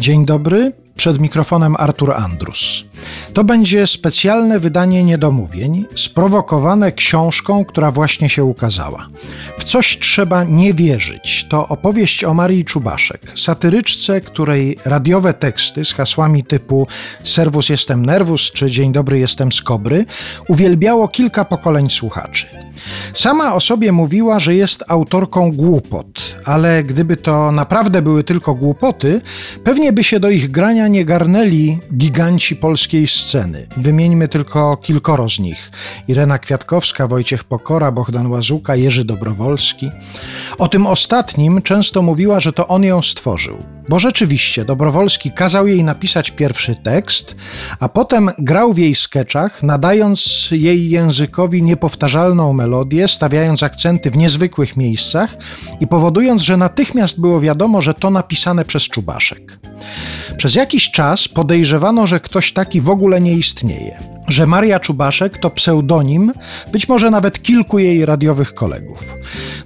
Dzień dobry, przed mikrofonem Artur Andrus. To będzie specjalne wydanie niedomówień, sprowokowane książką, która właśnie się ukazała. W coś trzeba nie wierzyć. To opowieść o Marii Czubaszek, satyryczce, której radiowe teksty z hasłami typu Serwus jestem nerwus czy Dzień dobry jestem z Kobry uwielbiało kilka pokoleń słuchaczy. Sama o sobie mówiła, że jest autorką głupot, ale gdyby to naprawdę były tylko głupoty, pewnie by się do ich grania nie garnęli giganci polskiej sceny. Wymieńmy tylko kilkoro z nich. Irena Kwiatkowska, Wojciech Pokora, Bohdan Łazuka, Jerzy Dobrowolski. O tym ostatnim często mówiła, że to on ją stworzył. Bo rzeczywiście Dobrowolski kazał jej napisać pierwszy tekst, a potem grał w jej skeczach, nadając jej językowi niepowtarzalną melodię, stawiając akcenty w niezwykłych miejscach i powodując, że natychmiast było wiadomo, że to napisane przez Czubaszek. Przez jakiś czas podejrzewano, że ktoś taki w ogóle nie istnieje, że Maria Czubaszek to pseudonim, być może nawet kilku jej radiowych kolegów.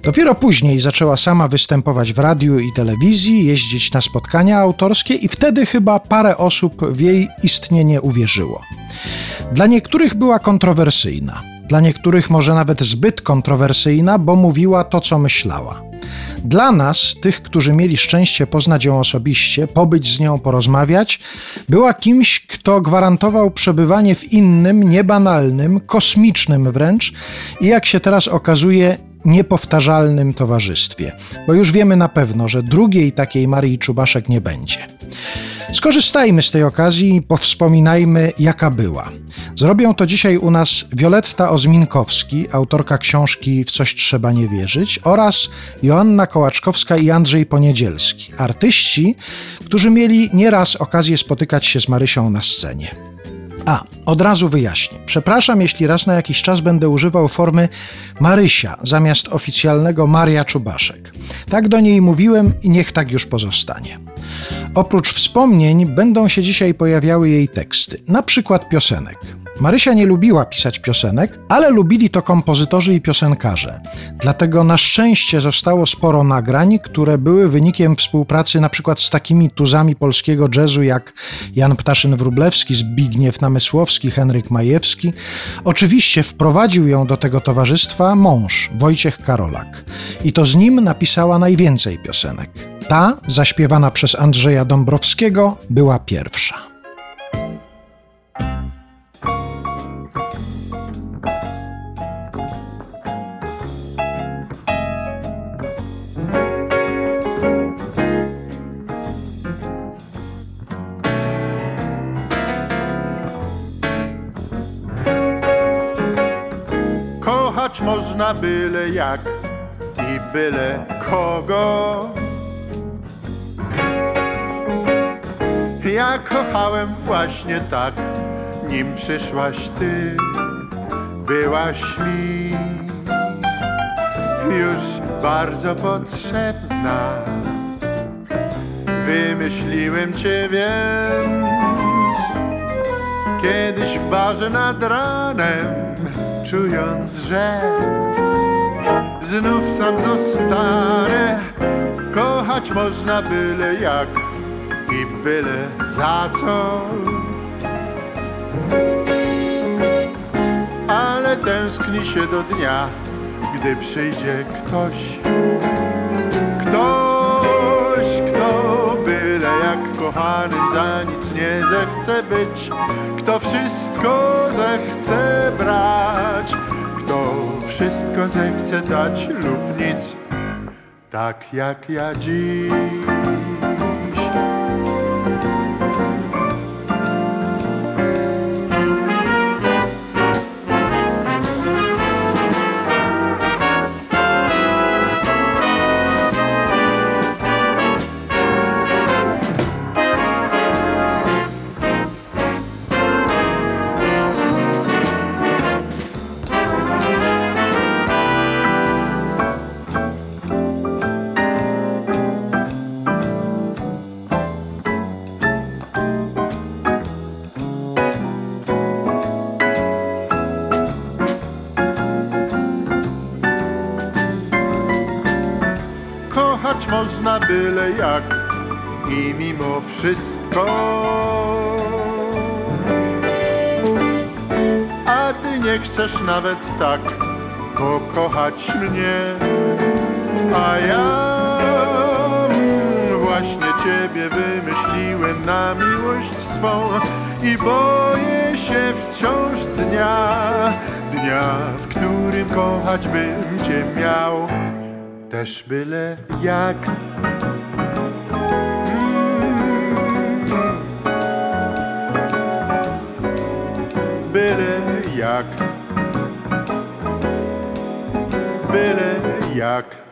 Dopiero później zaczęła sama występować w radiu i telewizji, jeździć na spotkania autorskie i wtedy chyba parę osób w jej istnienie uwierzyło. Dla niektórych była kontrowersyjna, dla niektórych może nawet zbyt kontrowersyjna, bo mówiła to, co myślała. Dla nas, tych, którzy mieli szczęście poznać ją osobiście, pobyć z nią, porozmawiać, była kimś, kto gwarantował przebywanie w innym, niebanalnym, kosmicznym wręcz i jak się teraz okazuje, niepowtarzalnym towarzystwie, bo już wiemy na pewno, że drugiej takiej Marii Czubaszek nie będzie. Skorzystajmy z tej okazji i powspominajmy, jaka była. Zrobią to dzisiaj u nas Wioletta Ozminkowski, autorka książki W coś trzeba nie wierzyć, oraz Joanna Kołaczkowska i Andrzej Poniedzielski, artyści, którzy mieli nieraz okazję spotykać się z Marysią na scenie. A, od razu wyjaśnię. Przepraszam, jeśli raz na jakiś czas będę używał formy Marysia zamiast oficjalnego Maria Czubaszek. Tak do niej mówiłem i niech tak już pozostanie. Oprócz wspomnień będą się dzisiaj pojawiały jej teksty, na przykład piosenek. Marysia nie lubiła pisać piosenek, ale lubili to kompozytorzy i piosenkarze. Dlatego na szczęście zostało sporo nagrań, które były wynikiem współpracy przykład z takimi tuzami polskiego jazzu jak Jan Ptaszyn-Wróblewski, Zbigniew Namysłowski, Henryk Majewski. Oczywiście wprowadził ją do tego towarzystwa mąż, Wojciech Karolak. I to z nim napisała najwięcej piosenek. Ta, zaśpiewana przez Andrzeja Dąbrowskiego, była pierwsza. kochać można byle jak i byle kogo. Ja kochałem właśnie tak, nim przyszłaś ty, byłaś mi już bardzo potrzebna. Wymyśliłem cię, więc kiedyś w barze nad ranem czując, że znów sam zostanę. Kochać można byle jak i byle za co. Ale tęskni się do dnia, gdy przyjdzie ktoś, ktoś, kto byle jak kochany za nic nie zechce być, kto wszystko zechce brać, kto wszystko zechce dać lub nic, tak jak ja dziś. Byle jak i mimo wszystko. A ty nie chcesz nawet tak pokochać mnie, a ja właśnie ciebie wymyśliłem na miłość swą i boję się wciąż dnia, dnia, w którym kochać bym cię miał, też byle jak. Jak, byle jak.